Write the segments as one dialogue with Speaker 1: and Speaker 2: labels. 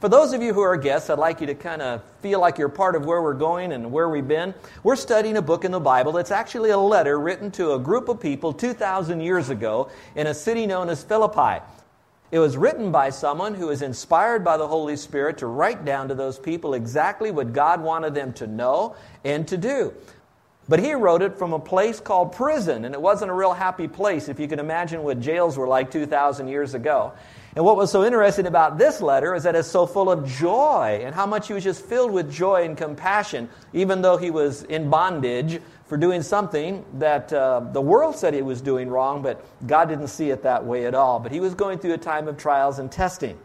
Speaker 1: For those of you who are guests, I'd like you to kind of feel like you're part of where we're going and where we've been. We're studying a book in the Bible that's actually a letter written to a group of people 2,000 years ago in a city known as Philippi. It was written by someone who was inspired by the Holy Spirit to write down to those people exactly what God wanted them to know and to do. But he wrote it from a place called prison, and it wasn't a real happy place if you can imagine what jails were like 2,000 years ago. And what was so interesting about this letter is that it's so full of joy and how much he was just filled with joy and compassion, even though he was in bondage for doing something that uh, the world said he was doing wrong, but God didn't see it that way at all. But he was going through a time of trials and testing.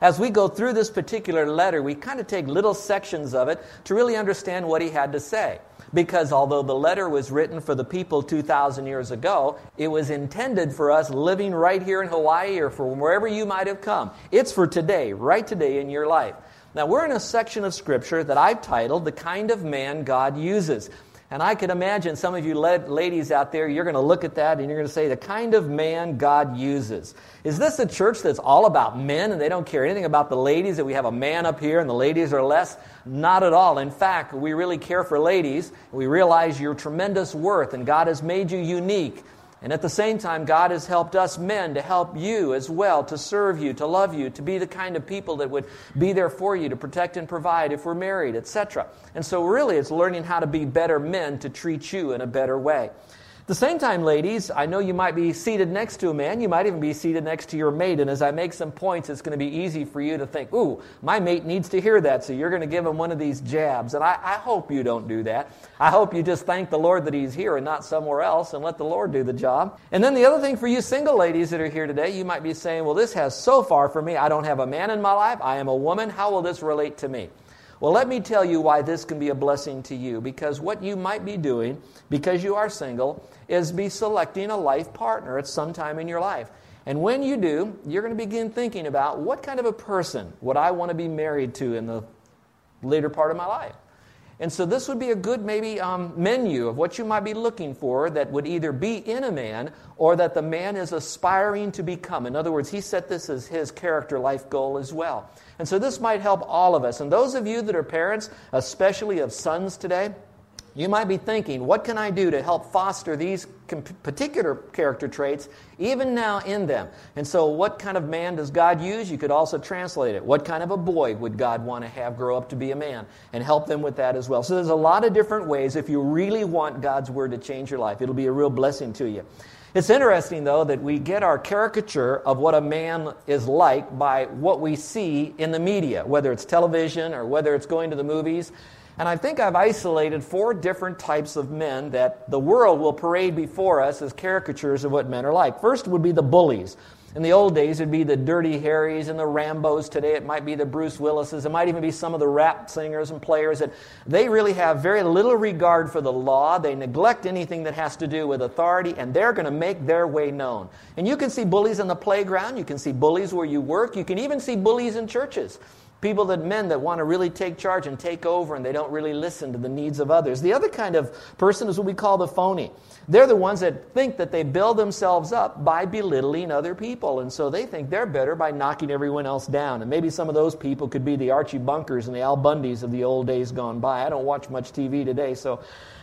Speaker 1: As we go through this particular letter, we kind of take little sections of it to really understand what he had to say because although the letter was written for the people 2,000 years ago, it was intended for us living right here in Hawaii or from wherever you might have come. It's for today, right today in your life. Now, we're in a section of Scripture that I've titled The Kind of Man God Uses. And I can imagine some of you ladies out there, you're going to look at that and you're going to say, the kind of man God uses. Is this a church that's all about men and they don't care anything about the ladies, that we have a man up here and the ladies are less? Not at all. In fact, we really care for ladies. We realize your tremendous worth and God has made you unique. And at the same time, God has helped us men to help you as well, to serve you, to love you, to be the kind of people that would be there for you, to protect and provide if we're married, etc. And so, really, it's learning how to be better men to treat you in a better way the same time, ladies, I know you might be seated next to a man. You might even be seated next to your mate. And as I make some points, it's going to be easy for you to think, ooh, my mate needs to hear that. So you're going to give him one of these jabs. And I, I hope you don't do that. I hope you just thank the Lord that he's here and not somewhere else and let the Lord do the job. And then the other thing for you single ladies that are here today, you might be saying, well, this has so far for me. I don't have a man in my life. I am a woman. How will this relate to me? Well, let me tell you why this can be a blessing to you. Because what you might be doing, because you are single, is be selecting a life partner at some time in your life. And when you do, you're going to begin thinking about what kind of a person would I want to be married to in the later part of my life. And so this would be a good maybe um, menu of what you might be looking for that would either be in a man or that the man is aspiring to become. In other words, he set this as his character life goal as well. And so this might help all of us. And those of you that are parents, especially of sons today, you might be thinking, what can I do to help foster these particular character traits even now in them? And so, what kind of man does God use? You could also translate it. What kind of a boy would God want to have grow up to be a man? And help them with that as well. So, there's a lot of different ways if you really want God's Word to change your life. It'll be a real blessing to you. It's interesting, though, that we get our caricature of what a man is like by what we see in the media, whether it's television or whether it's going to the movies. And I think I've isolated four different types of men that the world will parade before us as caricatures of what men are like. First would be the bullies. In the old days, it'd be the Dirty Harrys and the Rambos. Today, it might be the Bruce Willises. It might even be some of the rap singers and players that they really have very little regard for the law. They neglect anything that has to do with authority, and they're going to make their way known. And you can see bullies in the playground. You can see bullies where you work. You can even see bullies in churches. People that men that want to really take charge and take over and they don't really listen to the needs of others. The other kind of person is what we call the phony. They're the ones that think that they build themselves up by belittling other people. And so they think they're better by knocking everyone else down. And maybe some of those people could be the Archie Bunkers and the Al Bundys of the old days gone by. I don't watch much TV today, so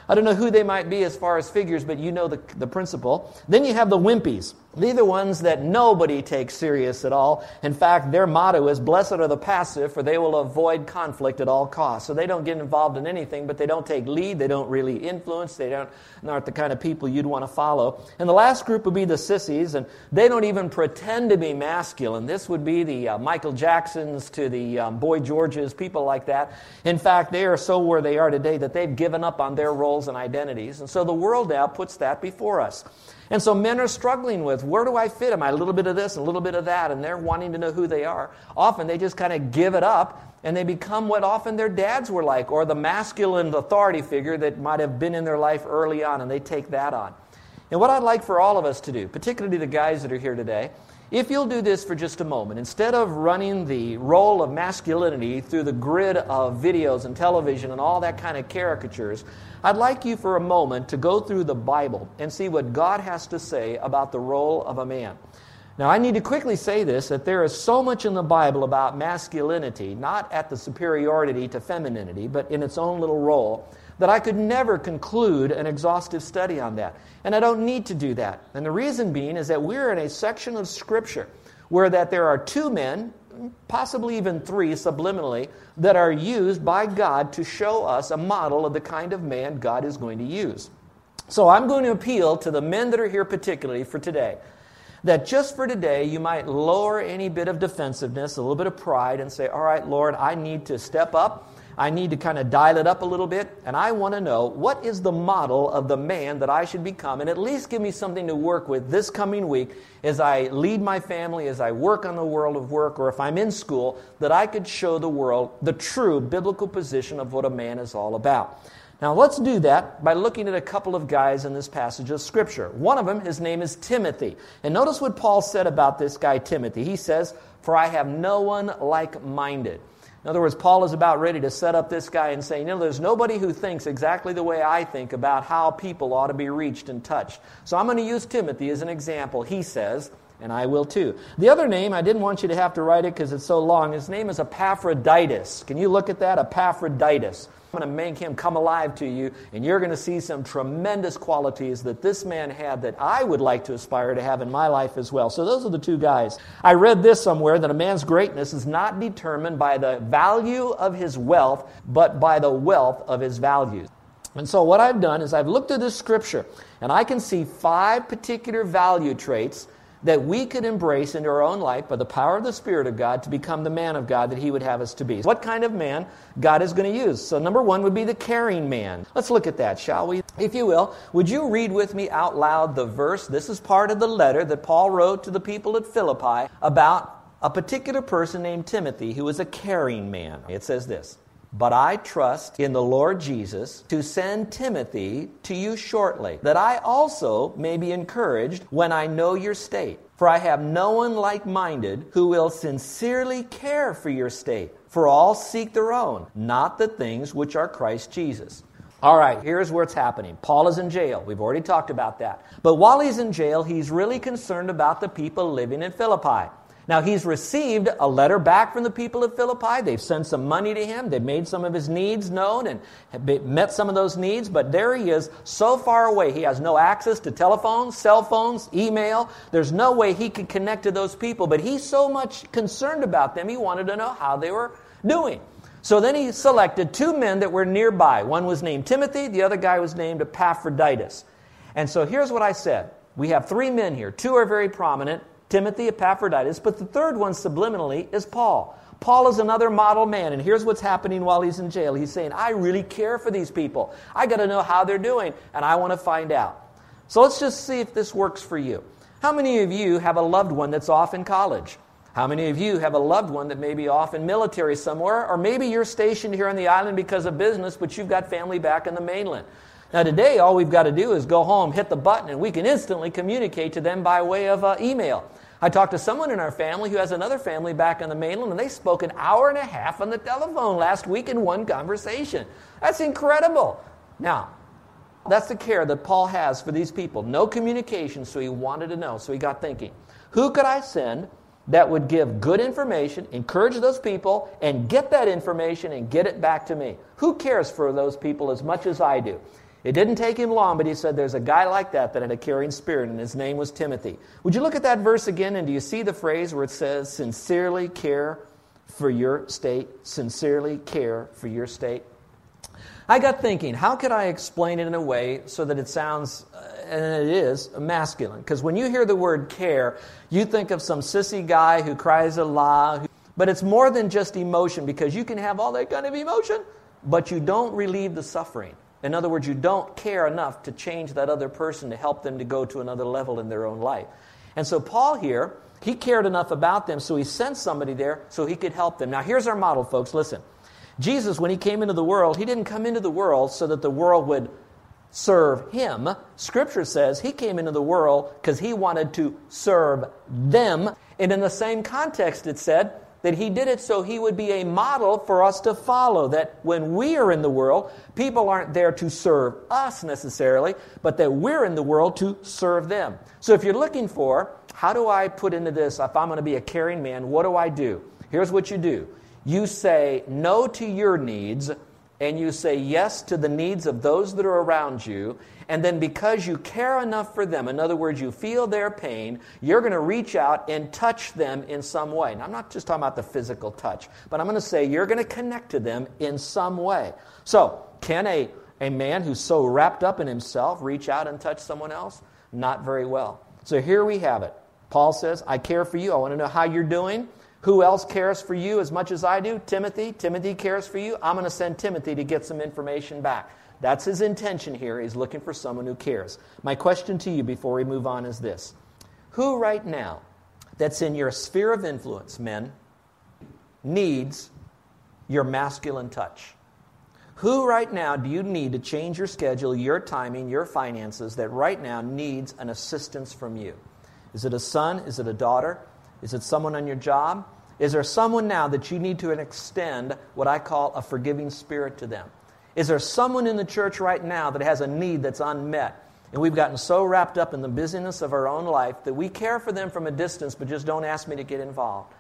Speaker 1: I don't know who they might be as far as figures, but you know the, the principle. Then you have the wimpies. These are the ones that nobody takes serious at all. In fact, their motto is, Blessed are the passive, for they will avoid conflict at all costs. So they don't get involved in anything, but they don't take lead. They don't really influence. They don't, aren't the kind of people you'd want to follow. And the last group would be the sissies, and they don't even pretend to be masculine. This would be the uh, Michael Jacksons to the um, Boy Georges, people like that. In fact, they are so where they are today that they've given up on their roles and identities. And so the world now puts that before us. And so men are struggling with where do I fit? Am I a little bit of this, a little bit of that? And they're wanting to know who they are. Often they just kind of give it up and they become what often their dads were like or the masculine authority figure that might have been in their life early on and they take that on. And what I'd like for all of us to do, particularly the guys that are here today, if you'll do this for just a moment, instead of running the role of masculinity through the grid of videos and television and all that kind of caricatures, I'd like you for a moment to go through the Bible and see what God has to say about the role of a man. Now, I need to quickly say this that there is so much in the Bible about masculinity, not at the superiority to femininity, but in its own little role, that I could never conclude an exhaustive study on that. And I don't need to do that. And the reason being is that we're in a section of Scripture where that there are two men, possibly even three subliminally, that are used by God to show us a model of the kind of man God is going to use. So I'm going to appeal to the men that are here particularly for today. That just for today, you might lower any bit of defensiveness, a little bit of pride, and say, All right, Lord, I need to step up I need to kind of dial it up a little bit, and I want to know what is the model of the man that I should become, and at least give me something to work with this coming week as I lead my family, as I work on the world of work, or if I'm in school, that I could show the world the true biblical position of what a man is all about. Now, let's do that by looking at a couple of guys in this passage of Scripture. One of them, his name is Timothy. And notice what Paul said about this guy, Timothy. He says, For I have no one like minded. In other words, Paul is about ready to set up this guy and say, you know, there's nobody who thinks exactly the way I think about how people ought to be reached and touched. So I'm going to use Timothy as an example. He says, and I will too. The other name, I didn't want you to have to write it because it's so long. His name is Epaphroditus. Can you look at that? Epaphroditus. Going to make him come alive to you, and you're going to see some tremendous qualities that this man had that I would like to aspire to have in my life as well. So, those are the two guys. I read this somewhere that a man's greatness is not determined by the value of his wealth, but by the wealth of his values. And so, what I've done is I've looked at this scripture, and I can see five particular value traits that we could embrace into our own life by the power of the Spirit of God to become the man of God that He would have us to be. What kind of man God is going to use? So, number one would be the caring man. Let's look at that, shall we? If you will, would you read with me out loud the verse? This is part of the letter that Paul wrote to the people at Philippi about a particular person named Timothy who was a caring man. It says this. But I trust in the Lord Jesus to send Timothy to you shortly, that I also may be encouraged when I know your state. For I have no one like minded who will sincerely care for your state. For all seek their own, not the things which are Christ Jesus. All right, here's where it's happening. Paul is in jail. We've already talked about that. But while he's in jail, he's really concerned about the people living in Philippi. Now, he's received a letter back from the people of Philippi. They've sent some money to him. They've made some of his needs known and met some of those needs, but there he is, so far away. He has no access to telephones, cell phones, email. There's no way he could connect to those people, but he's so much concerned about them, he wanted to know how they were doing. So then he selected two men that were nearby. One was named Timothy, the other guy was named Epaphroditus. And so here's what I said. We have three men here. Two are very prominent. Timothy, Epaphroditus, but the third one subliminally is Paul. Paul is another model man, and here's what's happening while he's in jail. He's saying, I really care for these people. I got to know how they're doing, and I want to find out. So let's just see if this works for you. How many of you have a loved one that's off in college? How many of you have a loved one that may be off in military somewhere? Or maybe you're stationed here on the island because of business, but you've got family back in the mainland. Now, today, all we've got to do is go home, hit the button, and we can instantly communicate to them by way of uh, email. I talked to someone in our family who has another family back on the mainland, and they spoke an hour and a half on the telephone last week in one conversation. That's incredible. Now, that's the care that Paul has for these people. No communication, so he wanted to know. So he got thinking who could I send that would give good information, encourage those people, and get that information and get it back to me? Who cares for those people as much as I do? It didn't take him long, but he said there's a guy like that that had a caring spirit, and his name was Timothy. Would you look at that verse again, and do you see the phrase where it says, sincerely care for your state? Sincerely care for your state? I got thinking, how could I explain it in a way so that it sounds, uh, and it is, masculine? Because when you hear the word care, you think of some sissy guy who cries Allah, who, but it's more than just emotion because you can have all that kind of emotion, but you don't relieve the suffering. In other words, you don't care enough to change that other person to help them to go to another level in their own life. And so, Paul here, he cared enough about them, so he sent somebody there so he could help them. Now, here's our model, folks. Listen. Jesus, when he came into the world, he didn't come into the world so that the world would serve him. Scripture says he came into the world because he wanted to serve them. And in the same context, it said that he did it so he would be a model for us to follow. That when we are in the world, people aren't there to serve us necessarily, but that we're in the world to serve them. So if you're looking for, how do I put into this, if I'm going to be a caring man, what do I do? Here's what you do you say no to your needs and you say yes to the needs of those that are around you, and then because you care enough for them, in other words, you feel their pain, you're going to reach out and touch them in some way. Now, I'm not just talking about the physical touch, but I'm going to say you're going to connect to them in some way. So, can a, a man who's so wrapped up in himself reach out and touch someone else? Not very well. So, here we have it. Paul says, I care for you. I want to know how you're doing. Who else cares for you as much as I do? Timothy. Timothy cares for you. I'm going to send Timothy to get some information back. That's his intention here. He's looking for someone who cares. My question to you before we move on is this Who right now, that's in your sphere of influence, men, needs your masculine touch? Who right now do you need to change your schedule, your timing, your finances that right now needs an assistance from you? Is it a son? Is it a daughter? Is it someone on your job? Is there someone now that you need to extend what I call a forgiving spirit to them? Is there someone in the church right now that has a need that's unmet? And we've gotten so wrapped up in the busyness of our own life that we care for them from a distance, but just don't ask me to get involved.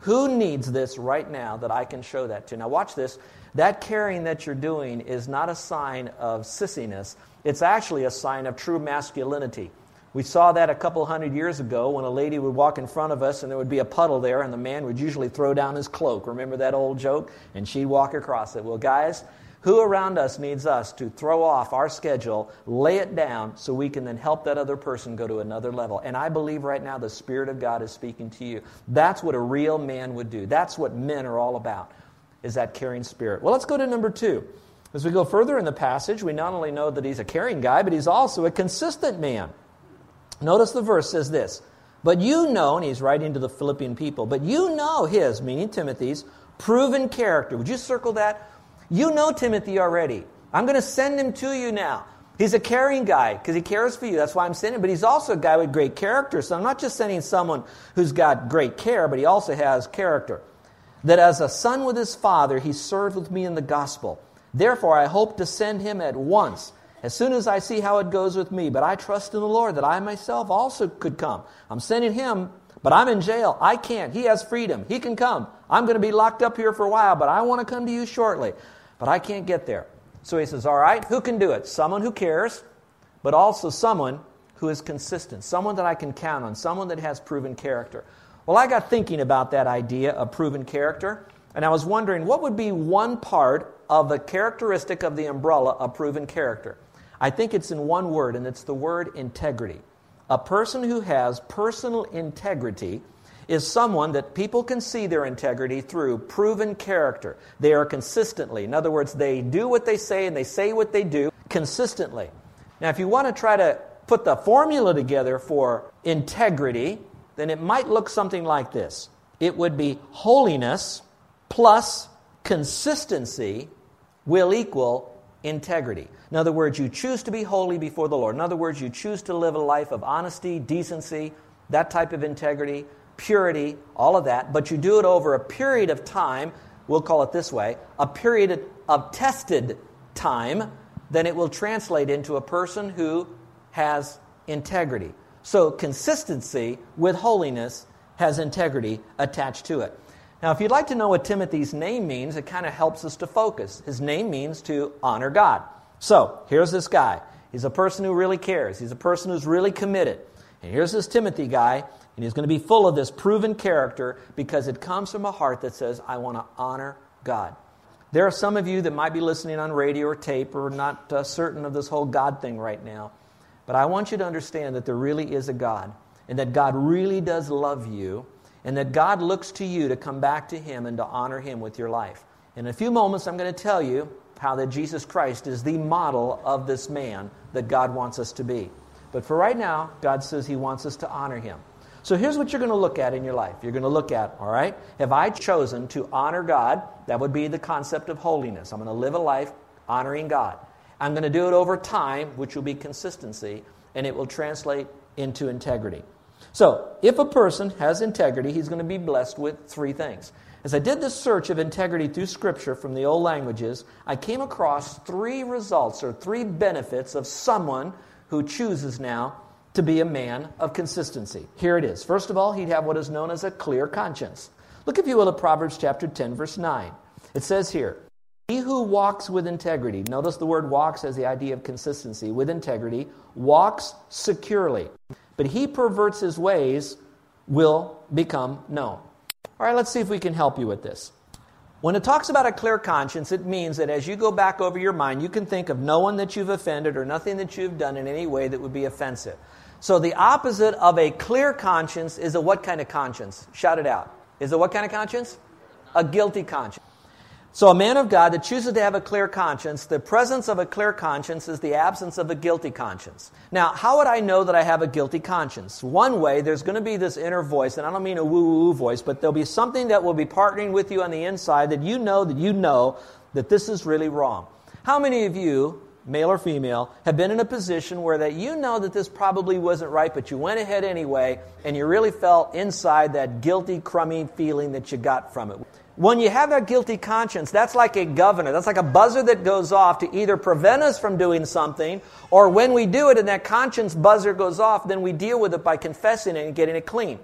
Speaker 1: Who needs this right now that I can show that to? Now, watch this. That caring that you're doing is not a sign of sissiness, it's actually a sign of true masculinity. We saw that a couple hundred years ago when a lady would walk in front of us and there would be a puddle there, and the man would usually throw down his cloak. Remember that old joke? And she'd walk across it. Well, guys, who around us needs us to throw off our schedule, lay it down, so we can then help that other person go to another level? And I believe right now the Spirit of God is speaking to you. That's what a real man would do. That's what men are all about, is that caring spirit. Well, let's go to number two. As we go further in the passage, we not only know that he's a caring guy, but he's also a consistent man. Notice the verse says this But you know, and he's writing to the Philippian people, but you know his, meaning Timothy's, proven character. Would you circle that? You know Timothy already. I'm going to send him to you now. He's a caring guy because he cares for you. That's why I'm sending. But he's also a guy with great character. So I'm not just sending someone who's got great care, but he also has character. That as a son with his father, he served with me in the gospel. Therefore, I hope to send him at once as soon as I see how it goes with me. But I trust in the Lord that I myself also could come. I'm sending him, but I'm in jail. I can't. He has freedom. He can come. I'm going to be locked up here for a while, but I want to come to you shortly. But I can't get there. So he says, All right, who can do it? Someone who cares, but also someone who is consistent, someone that I can count on, someone that has proven character. Well, I got thinking about that idea of proven character, and I was wondering what would be one part of the characteristic of the umbrella of proven character. I think it's in one word, and it's the word integrity. A person who has personal integrity is someone that people can see their integrity through proven character. They are consistently. In other words, they do what they say and they say what they do consistently. Now, if you want to try to put the formula together for integrity, then it might look something like this it would be holiness plus consistency will equal integrity. In other words, you choose to be holy before the Lord. In other words, you choose to live a life of honesty, decency, that type of integrity, purity, all of that, but you do it over a period of time, we'll call it this way, a period of tested time, then it will translate into a person who has integrity. So, consistency with holiness has integrity attached to it. Now, if you'd like to know what Timothy's name means, it kind of helps us to focus. His name means to honor God. So, here's this guy. He's a person who really cares, he's a person who's really committed. And here's this Timothy guy, and he's going to be full of this proven character because it comes from a heart that says, I want to honor God. There are some of you that might be listening on radio or tape or not uh, certain of this whole God thing right now. But I want you to understand that there really is a God and that God really does love you and that God looks to you to come back to Him and to honor Him with your life. In a few moments, I'm going to tell you how that Jesus Christ is the model of this man that God wants us to be. But for right now, God says He wants us to honor Him. So here's what you're going to look at in your life. You're going to look at, all right, have I chosen to honor God? That would be the concept of holiness. I'm going to live a life honoring God. I'm going to do it over time, which will be consistency, and it will translate into integrity. So, if a person has integrity, he's going to be blessed with three things. As I did this search of integrity through Scripture from the old languages, I came across three results or three benefits of someone who chooses now to be a man of consistency. Here it is. First of all, he'd have what is known as a clear conscience. Look, if you will, at Proverbs chapter 10, verse 9. It says here, He who walks with integrity, notice the word walks has the idea of consistency, with integrity, walks securely. But he perverts his ways will become known. All right, let's see if we can help you with this. When it talks about a clear conscience, it means that as you go back over your mind, you can think of no one that you've offended or nothing that you've done in any way that would be offensive. So the opposite of a clear conscience is a what kind of conscience? Shout it out. Is a what kind of conscience? A guilty conscience. So, a man of God that chooses to have a clear conscience, the presence of a clear conscience is the absence of a guilty conscience. Now, how would I know that I have a guilty conscience? One way, there's going to be this inner voice, and I don't mean a woo woo voice, but there'll be something that will be partnering with you on the inside that you know that you know that this is really wrong. How many of you, male or female, have been in a position where that you know that this probably wasn't right, but you went ahead anyway, and you really felt inside that guilty, crummy feeling that you got from it? When you have that guilty conscience, that's like a governor. That's like a buzzer that goes off to either prevent us from doing something, or when we do it and that conscience buzzer goes off, then we deal with it by confessing it and getting it clean.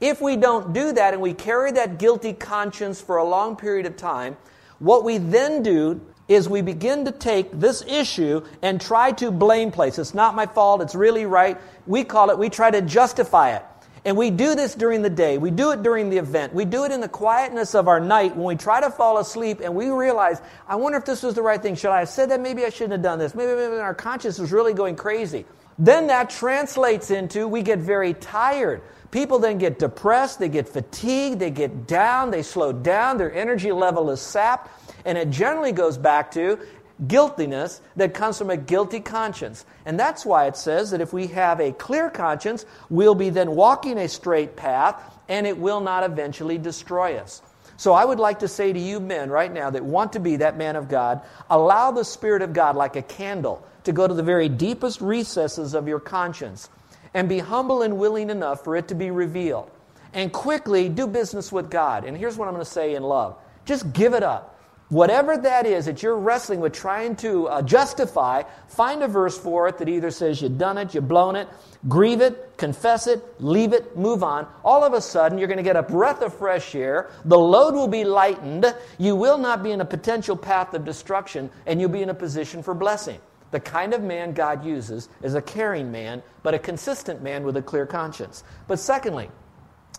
Speaker 1: If we don't do that and we carry that guilty conscience for a long period of time, what we then do is we begin to take this issue and try to blame place. It's not my fault, it's really right. We call it, we try to justify it. And we do this during the day. We do it during the event. We do it in the quietness of our night when we try to fall asleep and we realize, I wonder if this was the right thing. Should I have said that? Maybe I shouldn't have done this. Maybe, maybe our conscience was really going crazy. Then that translates into we get very tired. People then get depressed, they get fatigued, they get down, they slow down, their energy level is sapped, and it generally goes back to guiltiness that comes from a guilty conscience. And that's why it says that if we have a clear conscience, we'll be then walking a straight path and it will not eventually destroy us. So I would like to say to you men right now that want to be that man of God, allow the Spirit of God like a candle to go to the very deepest recesses of your conscience and be humble and willing enough for it to be revealed. And quickly do business with God. And here's what I'm going to say in love just give it up. Whatever that is that you're wrestling with, trying to uh, justify, find a verse for it that either says you've done it, you've blown it, grieve it, confess it, leave it, move on. All of a sudden, you're going to get a breath of fresh air. The load will be lightened. You will not be in a potential path of destruction, and you'll be in a position for blessing. The kind of man God uses is a caring man, but a consistent man with a clear conscience. But secondly,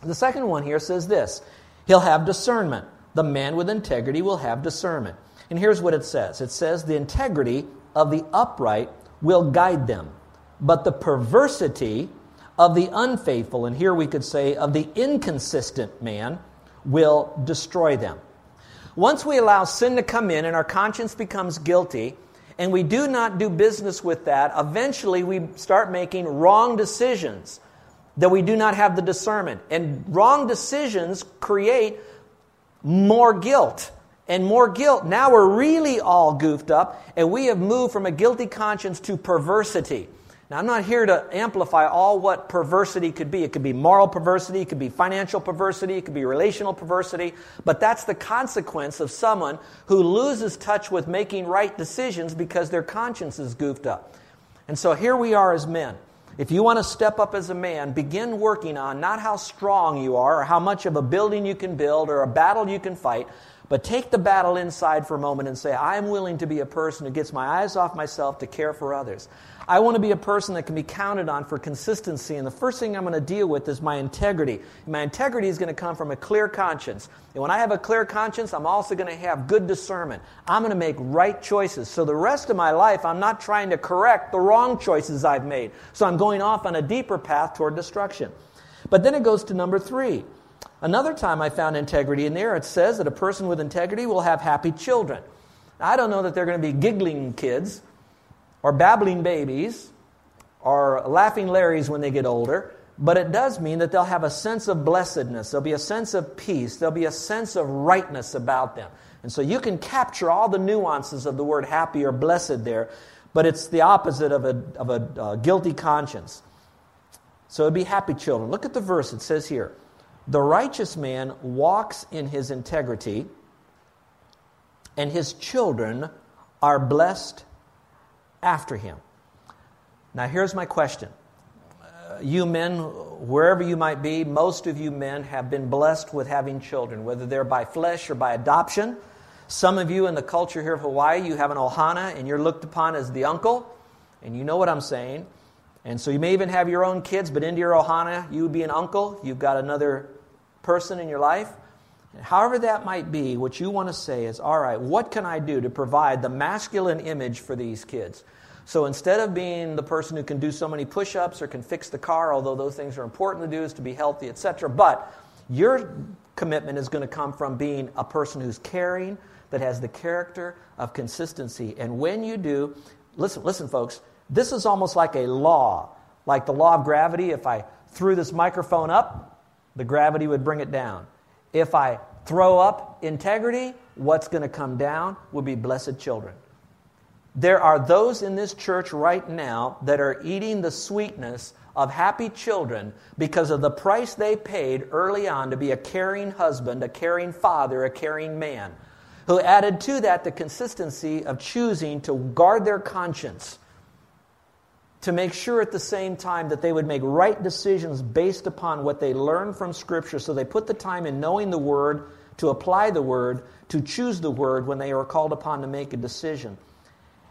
Speaker 1: the second one here says this He'll have discernment the man with integrity will have discernment. And here's what it says it says, The integrity of the upright will guide them, but the perversity of the unfaithful, and here we could say of the inconsistent man, will destroy them. Once we allow sin to come in and our conscience becomes guilty, and we do not do business with that, eventually we start making wrong decisions that we do not have the discernment. And wrong decisions create more guilt and more guilt. Now we're really all goofed up, and we have moved from a guilty conscience to perversity. Now, I'm not here to amplify all what perversity could be. It could be moral perversity, it could be financial perversity, it could be relational perversity, but that's the consequence of someone who loses touch with making right decisions because their conscience is goofed up. And so here we are as men. If you want to step up as a man, begin working on not how strong you are or how much of a building you can build or a battle you can fight, but take the battle inside for a moment and say, I'm willing to be a person who gets my eyes off myself to care for others. I want to be a person that can be counted on for consistency. And the first thing I'm going to deal with is my integrity. My integrity is going to come from a clear conscience. And when I have a clear conscience, I'm also going to have good discernment. I'm going to make right choices. So the rest of my life, I'm not trying to correct the wrong choices I've made. So I'm going off on a deeper path toward destruction. But then it goes to number three. Another time I found integrity in there, it says that a person with integrity will have happy children. I don't know that they're going to be giggling kids or babbling babies or laughing Larrys when they get older, but it does mean that they'll have a sense of blessedness. There'll be a sense of peace. There'll be a sense of rightness about them. And so you can capture all the nuances of the word happy or blessed there. but it's the opposite of a, of a uh, guilty conscience. So it'd be happy children. Look at the verse. It says here The righteous man walks in his integrity, and his children are blessed after him. Now, here's my question. Uh, you men, wherever you might be, most of you men have been blessed with having children, whether they're by flesh or by adoption. Some of you in the culture here of Hawaii, you have an ohana and you're looked upon as the uncle, and you know what I'm saying. And so you may even have your own kids, but into your ohana, you would be an uncle. You've got another person in your life. However, that might be, what you want to say is, all right, what can I do to provide the masculine image for these kids? So instead of being the person who can do so many push ups or can fix the car, although those things are important to do, is to be healthy, etc., but your commitment is going to come from being a person who's caring, that has the character of consistency. And when you do, listen, listen, folks, this is almost like a law, like the law of gravity. If I threw this microphone up, the gravity would bring it down. If I throw up integrity, what's going to come down will be blessed children. There are those in this church right now that are eating the sweetness of happy children because of the price they paid early on to be a caring husband, a caring father, a caring man who added to that the consistency of choosing to guard their conscience, to make sure at the same time that they would make right decisions based upon what they learned from Scripture. So they put the time in knowing the Word, to apply the Word, to choose the Word when they are called upon to make a decision.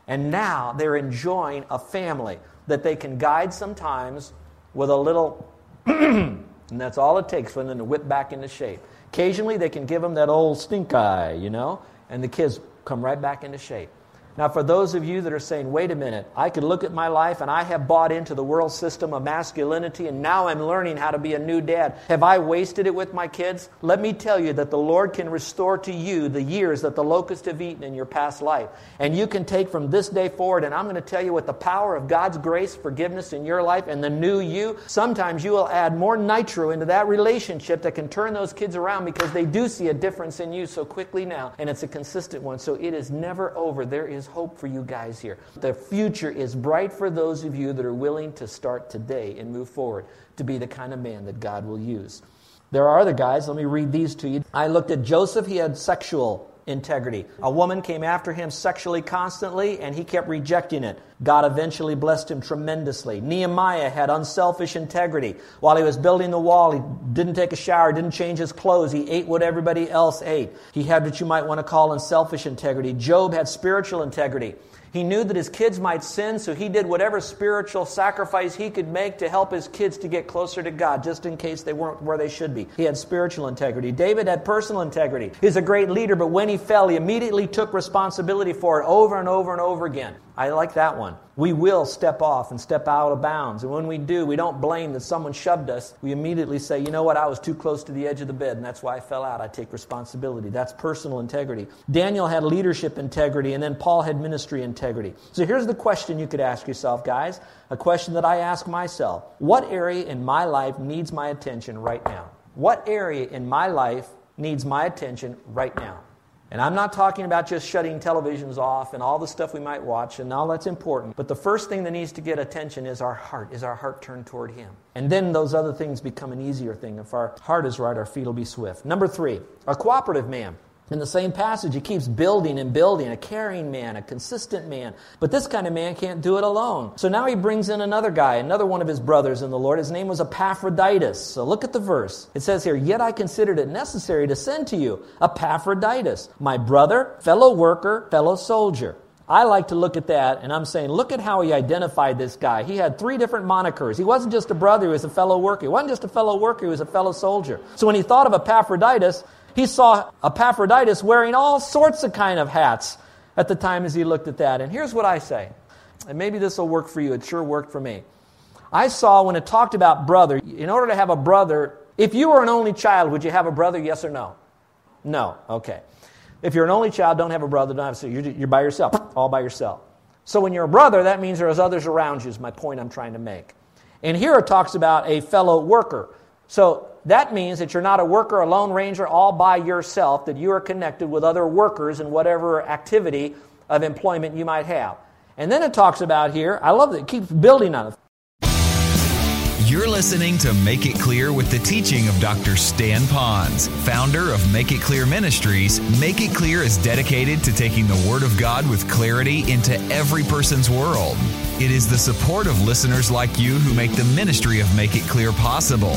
Speaker 1: And now they're enjoying a family that they can guide sometimes with a little, and that's all it takes for them to whip back into shape. Occasionally, they can give them that old stink eye, you know, and the kids come right back into shape. Now, for those of you that are saying, wait a minute, I could look at my life and I have bought into the world system of masculinity and now I'm learning how to be a new dad. Have I wasted it with my kids? Let me tell you that the Lord can restore to you the years that the locusts have eaten in your past life. And you can take from this day forward, and I'm going to tell you with the power of God's grace, forgiveness in your life, and the new you, sometimes you will add more nitro into that relationship that can turn those kids around because they do see a difference in you so quickly now, and it's a consistent one. So it is never over. There is hope for you guys here. The future is bright for those of you that are willing to start today and move forward to be the kind of man that God will use. There are other guys. Let me read these to you. I looked at Joseph. He had sexual integrity. A woman came after him sexually constantly, and he kept rejecting it. God eventually blessed him tremendously. Nehemiah had unselfish integrity. While he was building the wall, he didn't take a shower, didn't change his clothes. He ate what everybody else ate. He had what you might want to call unselfish integrity. Job had spiritual integrity. He knew that his kids might sin, so he did whatever spiritual sacrifice he could make to help his kids to get closer to God, just in case they weren't where they should be. He had spiritual integrity. David had personal integrity. He's a great leader, but when he fell, he immediately took responsibility for it over and over and over again. I like that one. We will step off and step out of bounds. And when we do, we don't blame that someone shoved us. We immediately say, you know what, I was too close to the edge of the bed, and that's why I fell out. I take responsibility. That's personal integrity. Daniel had leadership integrity, and then Paul had ministry integrity. So here's the question you could ask yourself, guys. A question that I ask myself What area in my life needs my attention right now? What area in my life needs my attention right now? And I'm not talking about just shutting televisions off and all the stuff we might watch, and all that's important. But the first thing that needs to get attention is our heart. Is our heart turned toward Him? And then those other things become an easier thing. If our heart is right, our feet will be swift. Number three, a cooperative man. In the same passage, he keeps building and building a caring man, a consistent man. But this kind of man can't do it alone. So now he brings in another guy, another one of his brothers in the Lord. His name was Epaphroditus. So look at the verse. It says here, Yet I considered it necessary to send to you Epaphroditus, my brother, fellow worker, fellow soldier. I like to look at that and I'm saying, look at how he identified this guy. He had three different monikers. He wasn't just a brother, he was a fellow worker. He wasn't just a fellow worker, he was a fellow soldier. So when he thought of Epaphroditus, he saw Epaphroditus wearing all sorts of kind of hats at the time as he looked at that. And here's what I say, and maybe this will work for you. It sure worked for me. I saw when it talked about brother, in order to have a brother, if you were an only child, would you have a brother, yes or no? No. Okay. If you're an only child, don't have a brother, don't have a, you're, you're by yourself, all by yourself. So when you're a brother, that means there's others around you, is my point I'm trying to make. And here it talks about a fellow worker. So that means that you're not a worker, a lone ranger, all by yourself, that you are connected with other workers in whatever activity of employment you might have. And then it talks about here, I love that it keeps building on it.
Speaker 2: You're listening to Make It Clear with the teaching of Dr. Stan Ponz, founder of Make It Clear Ministries. Make It Clear is dedicated to taking the Word of God with clarity into every person's world. It is the support of listeners like you who make the ministry of Make It Clear possible.